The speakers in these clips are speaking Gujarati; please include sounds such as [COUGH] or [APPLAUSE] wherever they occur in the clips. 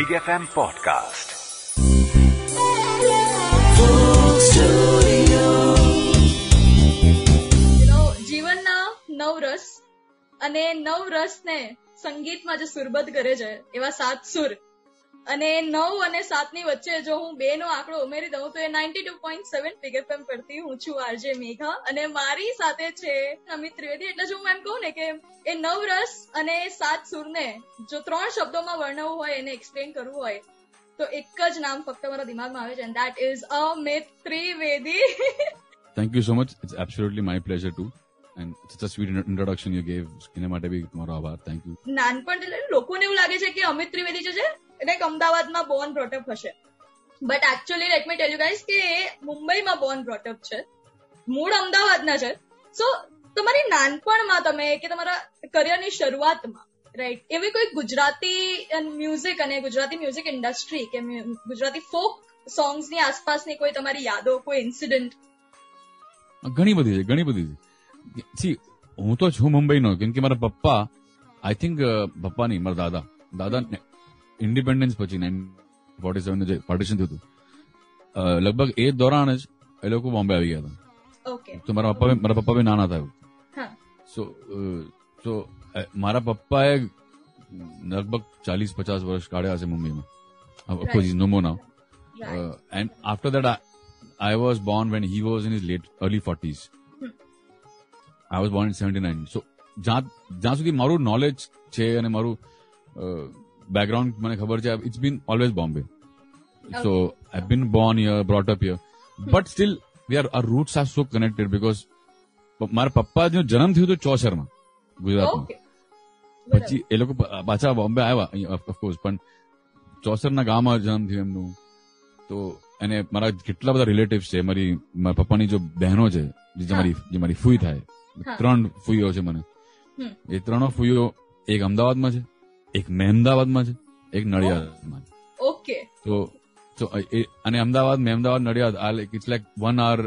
बिग एफ एम જીવનના નવ રસ અને નવ રસને સંગીતમાં જે સુરબદ્ધ કરે છે એવા સાત સુર અને નવ અને સાત ની વચ્ચે જો હું બે નો આંકડો ઉમેરી દઉં તો એ ninety two point seven figure fame પરથી હું છું આરજે મેઘા અને મારી સાથે છે અમિત ત્રિવેદી એટલે જો હું એમ કહું ને કે એ નવ રસ અને સાત સુર ને જો ત્રણ શબ્દોમાં વર્ણવું હોય એને એક્સપ્લેન કરવું હોય તો એક જ નામ ફક્ત મારા દિમાગમાં આવે છે and that is Amit Trivedi thank you so much it's absolutely my pleasure to introduction you gave એના માટે બી થેન્ક યુ નાનપણ લોકોને એવું લાગે છે કે અમિત ત્રિવેદી જે છે લાઈક અમદાવાદમાં બોર્ન બ્રોટઅપ હશે but actually let me tell you guys કે એ મુંબઈમાં બોર્ન બ્રોટઅપ છે મૂળ અમદાવાદના છે સો તમારી નાનપણમાં તમે કે તમારા કરિયરની શરૂઆતમાં રાઈટ એવી કોઈ ગુજરાતી મ્યુઝિક અને ગુજરાતી મ્યુઝિક ઇન્ડસ્ટ્રી કે ગુજરાતી ફોક સોંગ્સની આસપાસની કોઈ તમારી યાદો કોઈ ઇન્સિડન્ટ ઘણી બધી છે ઘણી બધી છે સી હું તો છું મુંબઈનો કેમ કે મારા પપ્પા આઈ થિંક પપ્પા નહીં મારા દાદા દાદા इंडिपेंडेंस પછી ન what is on the partition દીધું લગભગ એ દોરાન જ એ લોકો બોમ્બે આવી ગયા હતા ઓકે તમારા પપ્પા મે મારા પપ્પા ભી ના ના થાય હા સો સો મારા પપ્પા એ લગભગ 40 50 વર્ષ કાળ્યા છે મુંબઈ માં હવે ખોજી નમોના એન્ડ આફ્ટર ધેટ આ was born when he was in his early 40સ આ વોઝ બોન ઇન 79 સો જા જસુધી મારુ નોલેજ છે અને મારુ બેકગ્રાઉન્ડ મને ખબર છે it's been always Bombay so I been born year brought up year but still we are are roots are so connected because મારા પપ્પા જો જન્મ થયો હતો ચોસરમાં ગુજરાતમાં પછી એ લોકો પાછા બોમ્બે આવ્યા ઓફકોર્સ પણ ચોસરના ગામમાં જન્મ થયો એમનું તો અને મારા કેટલા બધા રિલેટિવ્સ છે મારી મારા પપ્પાની જો બહેનો છે જે મારી જે મારી ફૂઈ થાય ત્રણ ફૂઈઓ છે મને એ ત્રણો ફૂઈઓ એક અમદાવાદમાં છે એક મહેમદાવાદમાં છે એક નડિયાદમાં ઓકે તો તો અને અમદાવાદ મહેમદાવાદ નડિયાદ આ like it's like one hour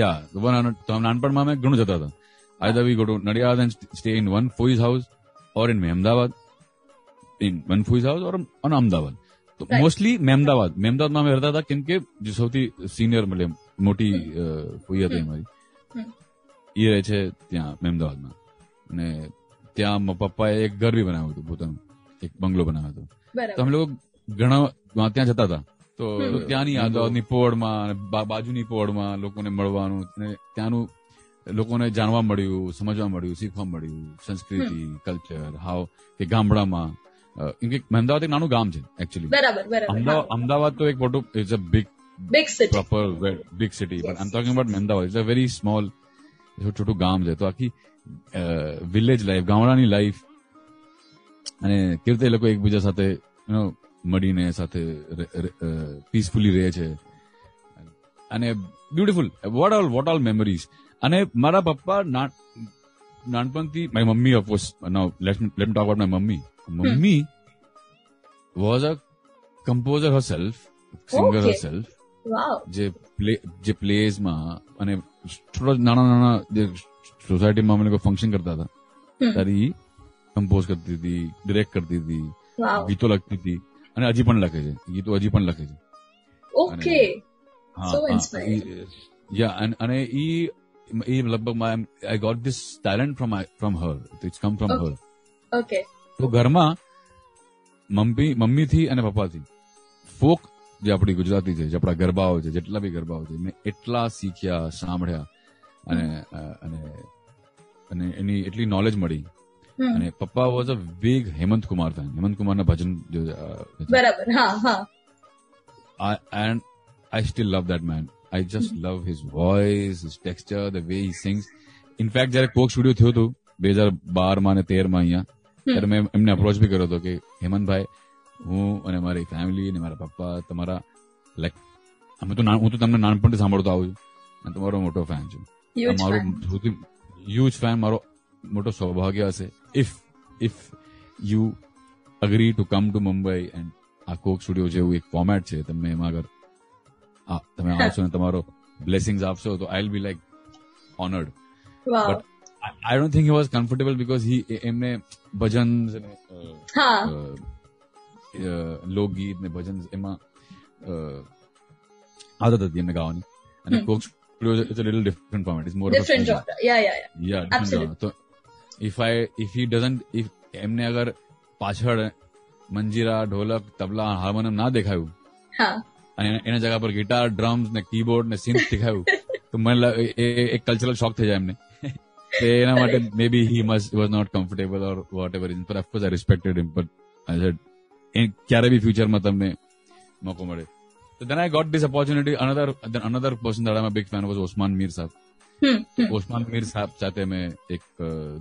yeah one hour તો નાનપણમાં અમે ઘણું જતા હતા either we go to Nadiad and stay in one ફોઈઝ house or in Mehmedabad in one ફોઈઝ હાઉસ ઓર ઓન અમદાવાદ તો મોસ્ટલી મહેમદાવાદ મહેમદાવાદમાં અમે રહેતા હતા કેમ કે જે સૌથી સિનિયર મતલબ મોટી ફોઈ હતી અમારી એ રહે છે ત્યાં મહેમદાવાદમાં અને ત્યાં પપ્પાએ એક ઘર બી બનાવ્યું હતું પોતાનું એક બંગલો બનાવ્યો હતો તો અમે લોકો ઘણા ત્યાં જતા હતા તો ત્યાંની આગળની પોળમાં બાજુની પોળમાં લોકોને મળવાનું અને ત્યાંનું લોકોને જાણવા મળ્યું સમજવા મળ્યું શીખવા મળ્યું સંસ્કૃતિ કલ્ચર હાવ કે ગામડામાં કેમ કે અમદાવાદ એક નાનું ગામ છે એકચુઅલી બરાબર અમદાવાદ તો એક મોટું it's a big big city proper big city but I am talking about Ahmedabad it's a very small છોટું ગામ છે તો આખી વિલેજ લાઈફ ગામડાની લાઈફ અને કેવી રીતે એ લોકો એકબીજા સાથે મળીને સાથે પીસફુલી રહે છે અને beautiful what all what all memories અને મારા પપ્પા નાનપણથી મારી mummy of course let me talk about my mummy mummy was a composer herself singer herself જે પ્લે જે પ્લેઝમાં અને થોડા નાના નાના જે सोसाइटी में हम लोग फंक्शन करता था તારી કમ્પોઝ કરતી હતી ડિરેક્ટ કરતી હતી ગીતો લખતી હતી અને હજી પણ લખે છે ગીતો હજી પણ લખે છે ઓકે અને ઈ લગભગ I got this talent from from her it's come from her okay તો ઘરમાં મમ્મી મમ્મીથી અને પપ્પાથી ફોક જે આપણી ગુજરાતી છે જે આપણા ગરબાઓ છે જેટલા બી ગરબાઓ છે મેં એટલા શીખ્યા સાંભળ્યા અને અને અને એની એટલી નોલેજ મળી અને પપ્પા was a big Hemant Kumar fan Hemant કુમારના ભજન બરાબર and I still love that man I just love his voice his texture the way he sings in fact જયારે કોક સ્ટુડિયો થયું હતું બે હજાર બાર માં અને માં અહીંયા ત્યારે મેં એમને અપ્રોચ બી કર્યો હતો કે હેમંતભાઈ હું અને મારી ફેમિલી અને મારા પપ્પા તમારા લાઈક અમે તો હું તો તમને નાનપણથી સાંભળતો આવું છું અને તમારો મોટો ફેન છું તમારું હ્યુજ ફેન મારો મોટો સૌભાગ્ય હશે if if you agree to come to Mumbai and આ કોક સ્ટુડિયો જેવું એક ફોર્મેટ છે તમે એમાં આગળ તમે [LAUGHS] આવશો ને તમારો બ્લેસિંગ આપશો તો I be like honoured but I don't think he was comfortable because he એમને ભજન લોકગીત ને ભજન એમાં આદત હતી એમને ગાવાની અને કોક it's a little different format. It's more different genre. Yeah, yeah, yeah. Yeah, different genre. So if I if he doesn't if agar अगर manjira मंजीरा ढोलक तबला na ना hu. हाँ એના જગા પર ગિટાર तो ને કીબોર્ડ ને સિમ્પ દેખાયું તો મને એક કલ્ચરલ શોક થઈ જાય એમને ही मस वाज नॉट कंफर्टेबल और व्हाट एवर इन पर of course I respected him I I said इन क्या रे भी फ्यूचर ફ્યુચરમાં તમને मौको मरे then I got this opportunity. Another then another person that I'm a big fan was Osman Mir Saab. Hmm. hmm. Osman Mir Saab સાથે મેં એક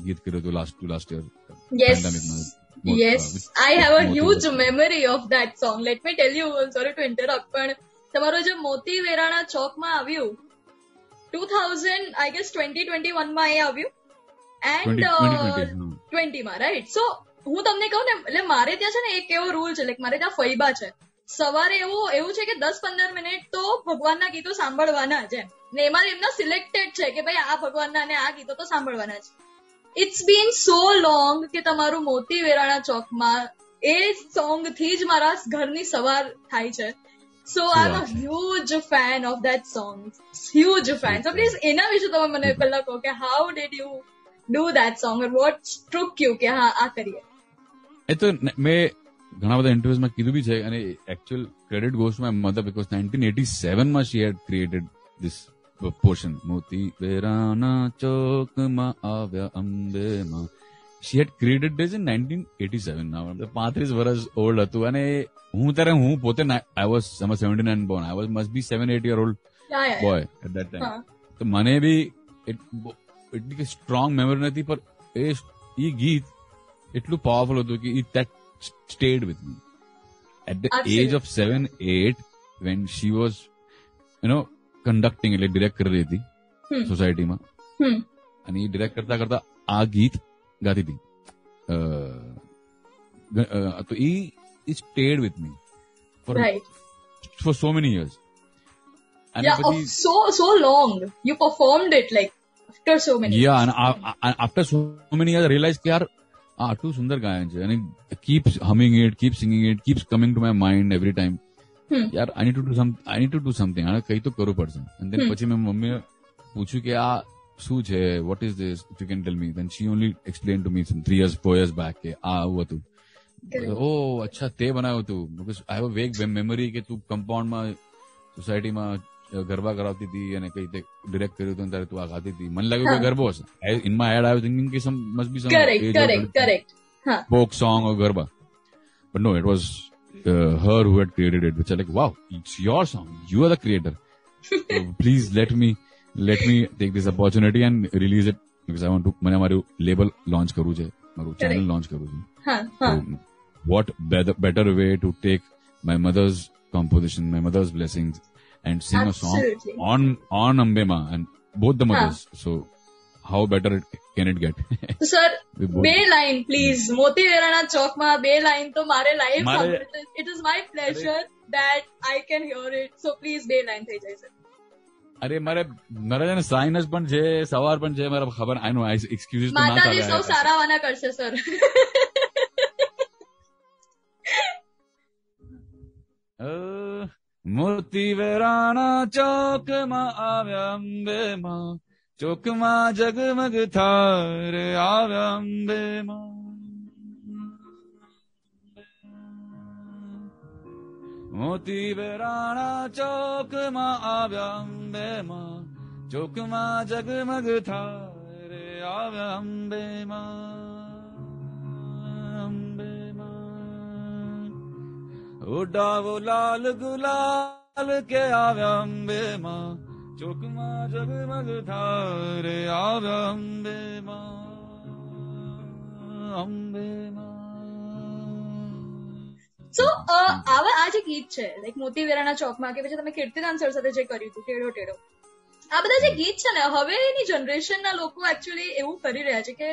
ગીત કર્યું હતું લાસ્ટ ટુ લાસ્ટ યર પેન્ડેમિકમાં yes I have a huge memory of that song let me tell you sorry to interrupt પણ તમારો જે મોતી વેરાણા ચોકમાં આવ્યું two thousand I guess twenty twenty માં એ આવ્યું એન્ડ ટ્વેન્ટીમાં રાઈટ સો હું તમને કહું ને એટલે મારે ત્યાં છે ને એક એવો રૂલ છે લાઈક મારે ત્યાં ફૈબા છે સવારે એવું એવું છે કે દસ પંદર મિનિટ તો ભગવાનના ગીતો સાંભળવાના છે ને એમાં એમના સિલેક્ટેડ છે કે ભાઈ આ ભગવાનના ને આ ગીતો તો સાંભળવાના છે ઇટ્સ બીન સો લોંગ કે તમારું મોતી વેરાણા ચોકમાં એ સોંગ થી જ મારા ઘરની સવાર થાય છે so I am huge fan of that song huge fan so please એના વિશે તમે મને પહેલા કહો કે how did you do that song what struck you કે હા આ કરીએ એ તો મેં ઘણા બધા ઇન્ટરવ્યુઝમાં કીધું બી છે અને actual credit goes my mother because nineteen eighty સેવનમાં she had created this portion મોતી વેરાના ચોકમાં આવ્યા અંબેમાં she had created days in nineteen eighty seven પાંત્રીસ વર્ષ ઓલ્ડ હતું અને હું ત્યારે હું પોતે I was summer seventy nine born I was must be seven eight year old boy at that time તો મને બી એટલી સ્ટ્રોંગ મેમરી નથી પણ એ ગીત એટલું પાવરફુલ હતું કે it that stayed with me. At the Absolutely. age of seven, eight, when she was, you know, conducting એટલે direct કરી રહી હતી સોસાયટીમાં અને એ ડિરેક્ટ કરતા કરતા આ ગીત ગાતી હતી તો એ stayed with me for right. for so many years. And yeah, oh, so so long. You performed it like after so many. Yeah, years. and uh, after so many years, I realized, that आटू हाँ, सुंदर गायन humming it keeps singing it keeps coming to my mind every time यार I need to do some I need to do something आना कई तो करू पड़से एंड देन पछि मैं मम्मी पूछू के आ सु छे what is this you can tell me then she only explain to me some 3 years 4 years back के आ हुआ तू ओ अच्छा ते बनायो तू बिकॉज़ आई हैव अ वेग मेमोरी के तू कंपाउंड में सोसाइटी में ગરબા કરાવતી હતી અને કઈ રીતે ડિરેક્ટ કર્યું હતું ત્યારે તું આ ગાતી હતી મને લાગ્યું કે ગરબો હશે in my head I thinking કે some must be some correct correct correct હા folk song or garba but no it was her who had created it which like wow it's your song you are the creator please let me let me take this opportunity and release it because I want to મને મારું લેબલ લોન્ચ કરવું છે મારું ચેનલ લોન્ચ કરવું છે what better way to take my mother's composition, my mother's blessings, and sing Absolutely. a song on on Ambema and both the mothers. Huh. So how better can it get? Sir, બે લાઈન પ્લીઝ મોતીવેરાના ચોકમાં બે લાઈન તો મારે live it is my pleasure that I can hear it so please બે લાઈન થઈ જાય સર અરે મારે મારા છે ને સાઇનસ પણ છે સવાર પણ છે મારા ખબર આઈ નો એક્સક્યુઝ માતાજી સૌ સારા વાના કરશે સર અ મોતી વેરાણા ચોકમાં આવ્યા અંબેમાં ચોકમાં જગમગ થાર આવ્યા અંબેમાં મોતી વેરાણા ચોકમાં આવ્યા અંબેમાં ચોકમાં જગમગ થાર આવ્યા અંબેમાં ઉડાવો લાલ ગુલાલ કે આવ્યા અંબે માં ચોકમાં જગમગ ધારે આવ્યા અંબે માં અંબે સો આવા આ જે ગીત છે લાઈક મોતી વેરાના ચોકમાં કે પછી તમે કીર્તિદાન સર સાથે જે કર્યું હતું ટેડો ટેડો આ બધા જે ગીત છે ને હવે એની જનરેશનના લોકો એકચ્યુઅલી એવું કરી રહ્યા છે કે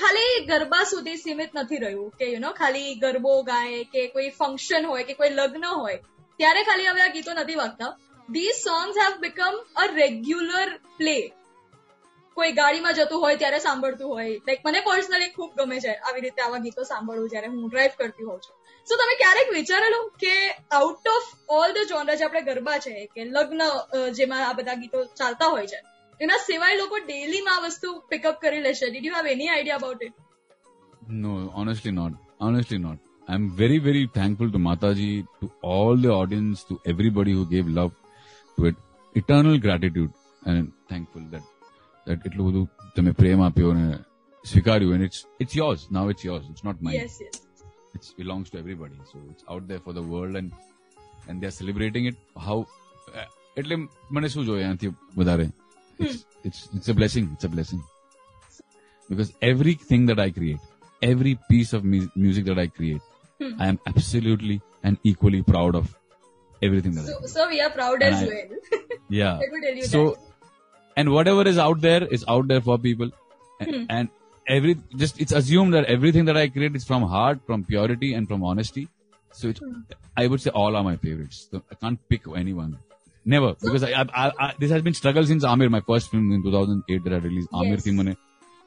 ખાલી ગરબા સુધી સીમિત નથી રહ્યું કે યુ નો ખાલી ગરબો ગાય કે કોઈ ફંક્શન હોય કે કોઈ લગ્ન હોય ત્યારે ખાલી હવે આ ગીતો નથી વાગતા these songs have become a regular play કોઈ ગાડીમાં જતું હોય ત્યારે સાંભળતું હોય લાઈક મને પર્સનલી ખૂબ ગમે છે આવી રીતે આવા ગીતો સાંભળવું જ્યારે હું ડ્રાઈવ કરતી હોઉં છું સો તમે ક્યારેક વિચારેલું કે out of all the genre જે આપણે ગરબા છે કે લગ્ન જેમાં આ બધા ગીતો ચાલતા હોય છે એના સિવાય લોકો ડેલીમાં આ વસ્તુ પિકઅપ કરી લેશે did you have any idea about it no honestly not honestly not I am very very thankful to Mataji to all the audience to everybody who gave love to it eternal gratitude and thankful that that એટલું બધું તમે પ્રેમ આપ્યો અને સ્વીકાર્યું and it's it's yours now it's yours it's not my it's belongs to everybody so it's out there for the world and and they are celebrating it how એટલે મને શું જોઈએ અહીંયાથી વધારે It's, hmm. it's, it's a blessing. It's a blessing. Because everything that I create, every piece of mu- music that I create, hmm. I am absolutely and equally proud of everything that so, I So we are proud and as I, well. [LAUGHS] yeah. tell you so, that. and whatever is out there is out there for people. And, hmm. and every, just, it's assumed that everything that I create is from heart, from purity and from honesty. So hmm. I would say all are my favorites. So I can't pick anyone. Never, because I, I, I, this has been struggle since Amir, my first film in 2008 that I released. Amir yes. Thimane.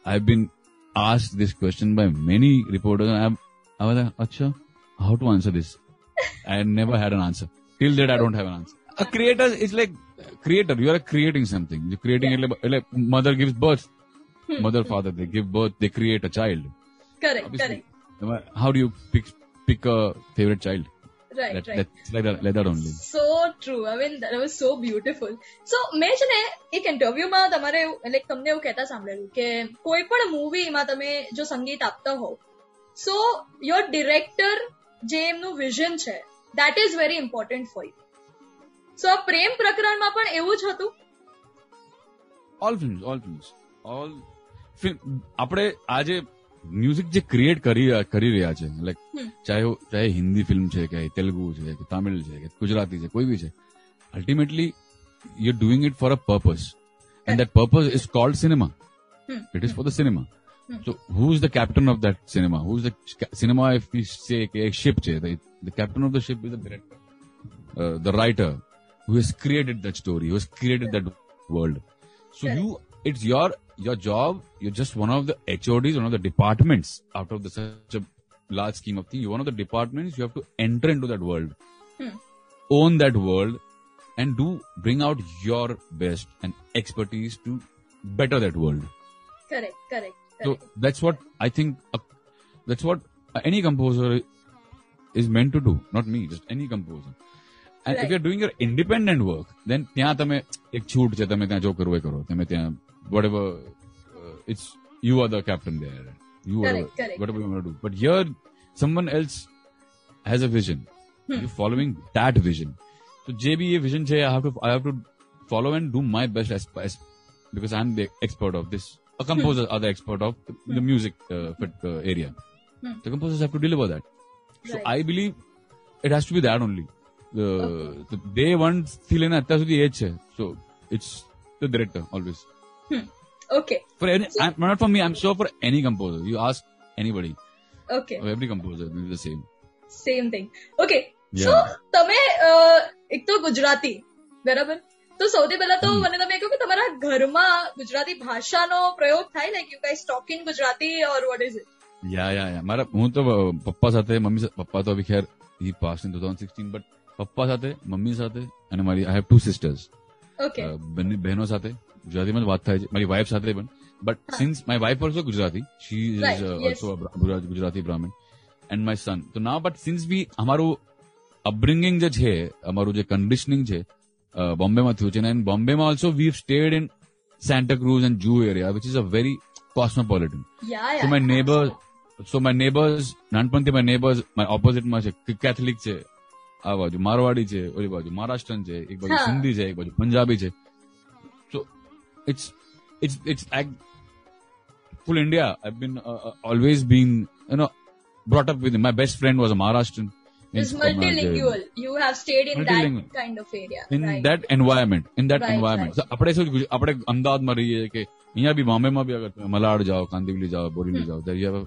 I've been asked this question by many reporters, and I'm, I was like, "Acha, how to answer this?" [LAUGHS] I never had an answer. Till date, I don't have an answer. A creator is like creator. You are creating something. You're creating yeah. like, mother gives birth. Hmm. mother, father, they give birth. They create a child. Correct. Obviously, correct. How do you pick pick a favorite child? Right, that, મેં છે ને એક ઇન્ટરવ્યુમાં તમારે લાઈક તમને એવું કહેતા સાંભળેલું કે કોઈ પણ મૂવીમાં તમે જો સંગીત આપતા હોવ સો યોર ડિરેક્ટર જે એમનું વિઝન છે that is very important for you so આ પ્રેમ પ્રકરણમાં પણ એવું જ હતું all films all films all film આપણે આજે મ્યુઝિક જે ક્રિએટ કરી કરી રહ્યા છે લાઈક ચાહે ચાહે હિન્દી ફિલ્મ છે કે તેલુગુ છે કે તામિલ છે કે ગુજરાતી છે કોઈ બી છે ultimately you are doing it for a purpose and that purpose is called cinema it is for the cinema So who is the captain of that cinema? Who's the cinema? If we say a ship, the, the captain of the ship is the director, uh, the writer who has created that story, who has created that world. So you, it's your your job, you're just one of the HODs, one of the departments out of the such a large scheme of things. You're one of the departments, you have to enter into that world, hmm. own that world, and do bring out your best and expertise to better that world. Correct, correct. correct. So that's what I think, uh, that's what any composer is meant to do, not me, just any composer. And right. if you're doing your independent work, then ત્યાં તમે એક છૂટ છે તમે ત્યાં જો કરવું એ કરો તમે ત્યાં whatever uh, it's you are the captain there. You correct, correct. whatever you want to do. But here, someone else has a vision. Hmm. You're following that vision. So J B, a vision चाहिए. I have to I have to follow and do my best as, as because I'm the expert of this. A hmm. composer hmm. are the expert of the, hmm. the music uh, fit, uh, area. Hmm. The composers have to deliver that. So right. I believe it has to be that only. The, okay. the day one in અત્યાર સુધી એ છે. So it's the director always. Hmm. Okay. For any, so, I'm, not for me. I'm sure for any composer. You ask anybody. Okay. Or every composer will be the same. Same thing. Okay. Yeah. So તમે એક તો ગુજરાતી બરાબર તો સૌથી પહેલા તો મને તમે કહો કે તમારા ઘરમાં ગુજરાતી ભાષાનો પ્રયોગ થાય like you guys talk in Gujarati or what is it ya ya ya મારા હું તો પપ્પા સાથે મમ્મી પપ્પા તો હવે ખેર હી પાસ ઇન 2016 બટ પપ્પા સાથે મમ્મી સાથે અને મારી I have two sisters okay બહેનો સાથે ગુજરાતીમાં જ વાત થાય છે મારી વાઇફ સાથે પણ but since my wife also Gujarati she is also Gujarati Brahmin and my son તો ના બટ સિન્સ બી અમારું અપબ્રિંગિંગ જે છે અમારું જે કન્ડિશનિંગ છે બોમ્બેમાં થયું છે એન્ડ બોમ્બેમાં also we stayed in Santa Cruz and Jew area, which is a very cosmopolitan. Yeah, yeah. So my neighbors, so my નાનપણથી માય નેબર્સ my opposite છે કેથલિક છે આ બાજુ મારવાડી છે ઓલી બાજુ મહારાષ્ટ્રન છે એક બાજુ સિંધી છે એક બાજુ પંજાબી છે it's it's it's I, full India. I've been uh, always been you know brought up with him. My best friend was a Maharashtrian. It's multilingual. You have stayed in that kind of area. In right. that environment. In that right, environment. Right. So अपडे सोच આપણે अपडे अंदाज मर रही है कि यहाँ भी मामे અગર તમે મલાડ मलाड जाओ कांदीवली जाओ बोरीली जाओ तेरी have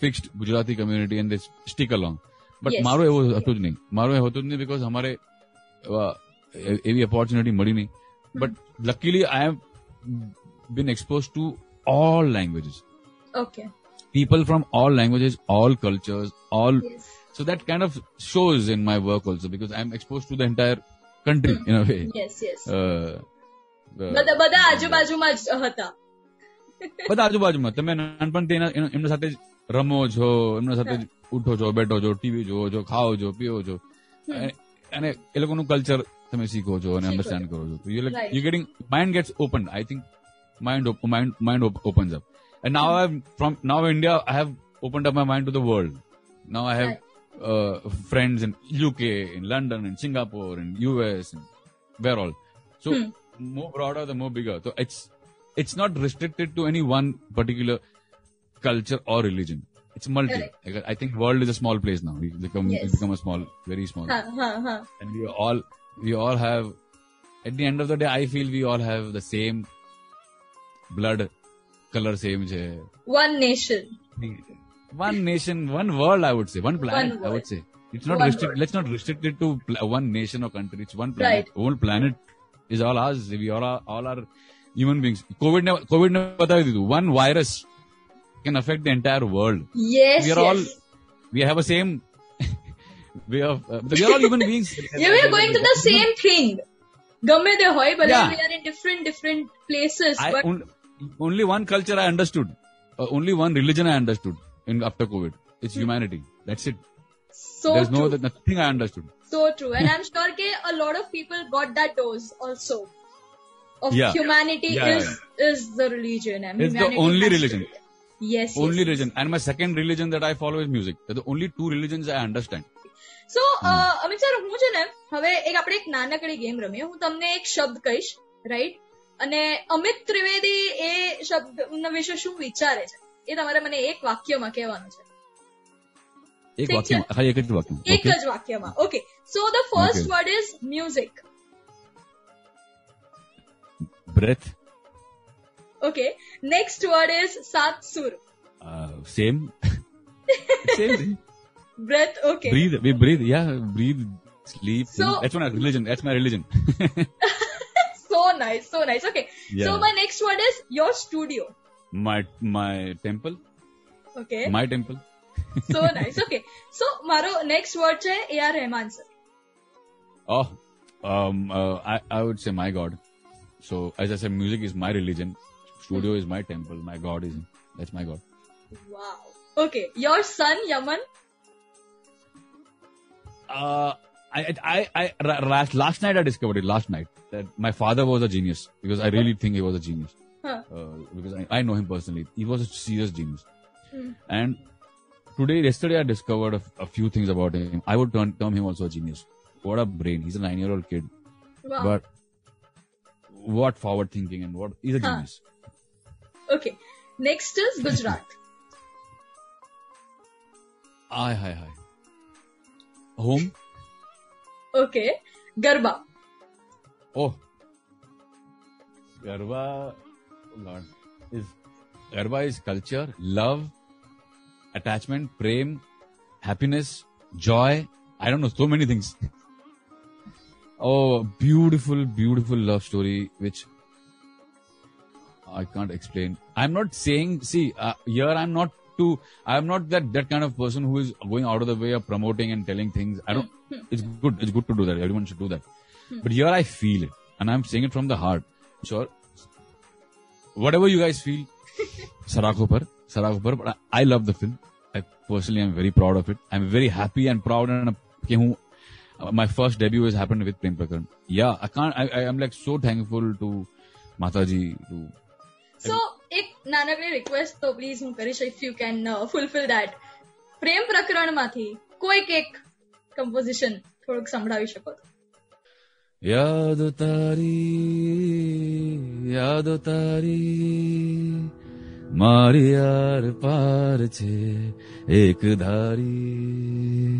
fixed Gujarati community and they stick along but मारो એવું वो જ नहीं मारो એ હતું नहीं નહીં हमारे ये भी ઓપોર્ચ્યુનિટી मरी नहीं But luckily, I have been exposed to all languages. Okay. People from all languages, all cultures, all. Yes. So that kind of shows in my work also because I'm exposed to the entire country in a way. Yes, yes. Uh, બધા બધા આજુબાજુમાં જ હતા બધા આજુબાજુમાં તમે નાનપણથી એના એમના સાથે જ રમો છો એમના સાથે જ ઉઠો છો બેઠો છો ટીવી જુઓ છો ખાઓ છો પીઓ છો અને એ લોકોનું કલ્ચર તમે શીખો છો અને અન્ડરસ્ટેન્ડ કરો છો તો you like you getting mind gets open I think mind mind mind opens up and now I from now India I have open up my mind to the world now I have friends in UK in London in Singapore in US where all so more broader the more bigger તો it's it's not restricted to any one particular culture or religion It's multi. I think world is a small place now. We become yes. become a small, very small. And we all we all have. At the end of the day, I feel we all have the same blood color, same. One nation. One nation, one world. I would say one planet. One I would say it's not restricted. Let's not restrict it to pl- one nation or country. It's one planet. Right. Whole planet is all ours. We all are all are human beings. COVID never. COVID never. One virus can affect the entire world. Yes. We are yes. all, we have a same [LAUGHS] We are. uh, we are all human beings. [LAUGHS] yeah, we are going to the same thing. Gamme de hoy, but yeah. we are in different, different places. I, but... only one culture I understood. Uh, only one religion I understood in after COVID. It's hmm. humanity. That's it. So There's true. no nothing I understood. So true. And I'm sure ke a lot of people got that dose also. Of yeah. humanity yeah, is is the religion. I mean, it's the only religion. Yes. Only yes, religion. And my second religion that I follow is music. the only two religions I understand. So Amit sir હું છે ને હવે એક આપણે એક નાનકડી ગેમ રમીએ હું તમને એક શબ્દ કહીશ રાઈટ અને અમિત ત્રિવેદી એ શબ્દ વિશે શું વિચારે છે એ તમારે મને એક વાક્યમાં કહેવાનું છે એક વાક્યમાં એક જ વાક્યમાં એક જ વાક્યમાં okay so the first word is music breath Okay. Next word is Sur. Uh, same. [LAUGHS] same thing. Breath. Okay. Breathe. We breathe. Yeah. Breathe. Sleep. So, that's my religion. That's my religion. [LAUGHS] so nice. So nice. Okay. Yeah. So my next word is your studio. My my temple. Okay. My temple. so nice. Okay. So Maro next word is. AR Rahman sir. Oh, um, uh, I I would say my God. So as I said, music is my religion studio is my temple. My God is that's my God. Wow. Okay, your son Yaman. Uh, I, I, I, last, last night I discovered it. Last night that my father was a genius because I really think he was a genius. Huh. Uh, because I, I, know him personally, he was a serious genius. Hmm. And today, yesterday, I discovered a, a, few things about him. I would term, term him also a genius. What a brain! He's a nine-year-old kid, wow. but what forward thinking and what he's a huh. genius. Okay. Next is Gujarat. Aye, aye, aye. Home. Okay. Garba. Oh. Garba, oh God, is Garba is culture, love, attachment, prem, happiness, joy. I don't know, so many things. [LAUGHS] oh, beautiful, beautiful love story, which I can't explain. I'm not saying, see, uh, here I'm not too, I'm not that, that kind of person who is going out of the way of promoting and telling things. I don't, hmm. it's good, it's good to do that. Everyone should do that. Hmm. But here I feel it and I'm saying it from the heart. Sure. Whatever you guys feel, [LAUGHS] Sarako par, but I, I love the film. I personally am very proud of it. I'm very happy and proud and uh, uh, my first debut has happened with Prem Prakaran. Yeah, I can't, I, I am like so thankful to Mataji, to so એક નાનકડી રિક્વેસ્ટ તો પ્લીઝ હું કરીશ if you can fulfil that પ્રેમ પ્રકરણમાંથી કોઈક એક કમ્પોઝિશન થોડુંક સંભળાવી શકો તો યાદ તારી યાદ તારી મારી આર પાર છે એક ધારી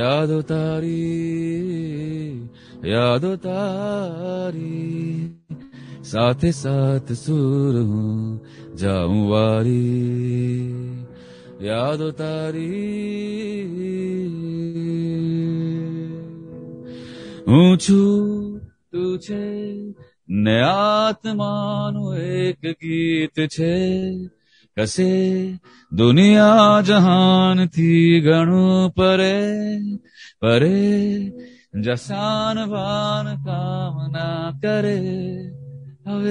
યાદ તારી યાદ તારી સાથે સાથ સુર હું જાઉં વારી યાદો તારી હું છું તું છે ને આત્માનું એક ગીત છે કસે દુનિયા જહાન થી ઘણું પરે પરે જસાન વાન કામના કરે Thank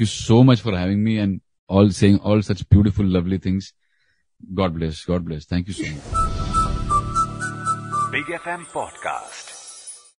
you so much for having me and all saying all such beautiful, lovely things. God bless. God bless. Thank you so much. Big FM Podcast.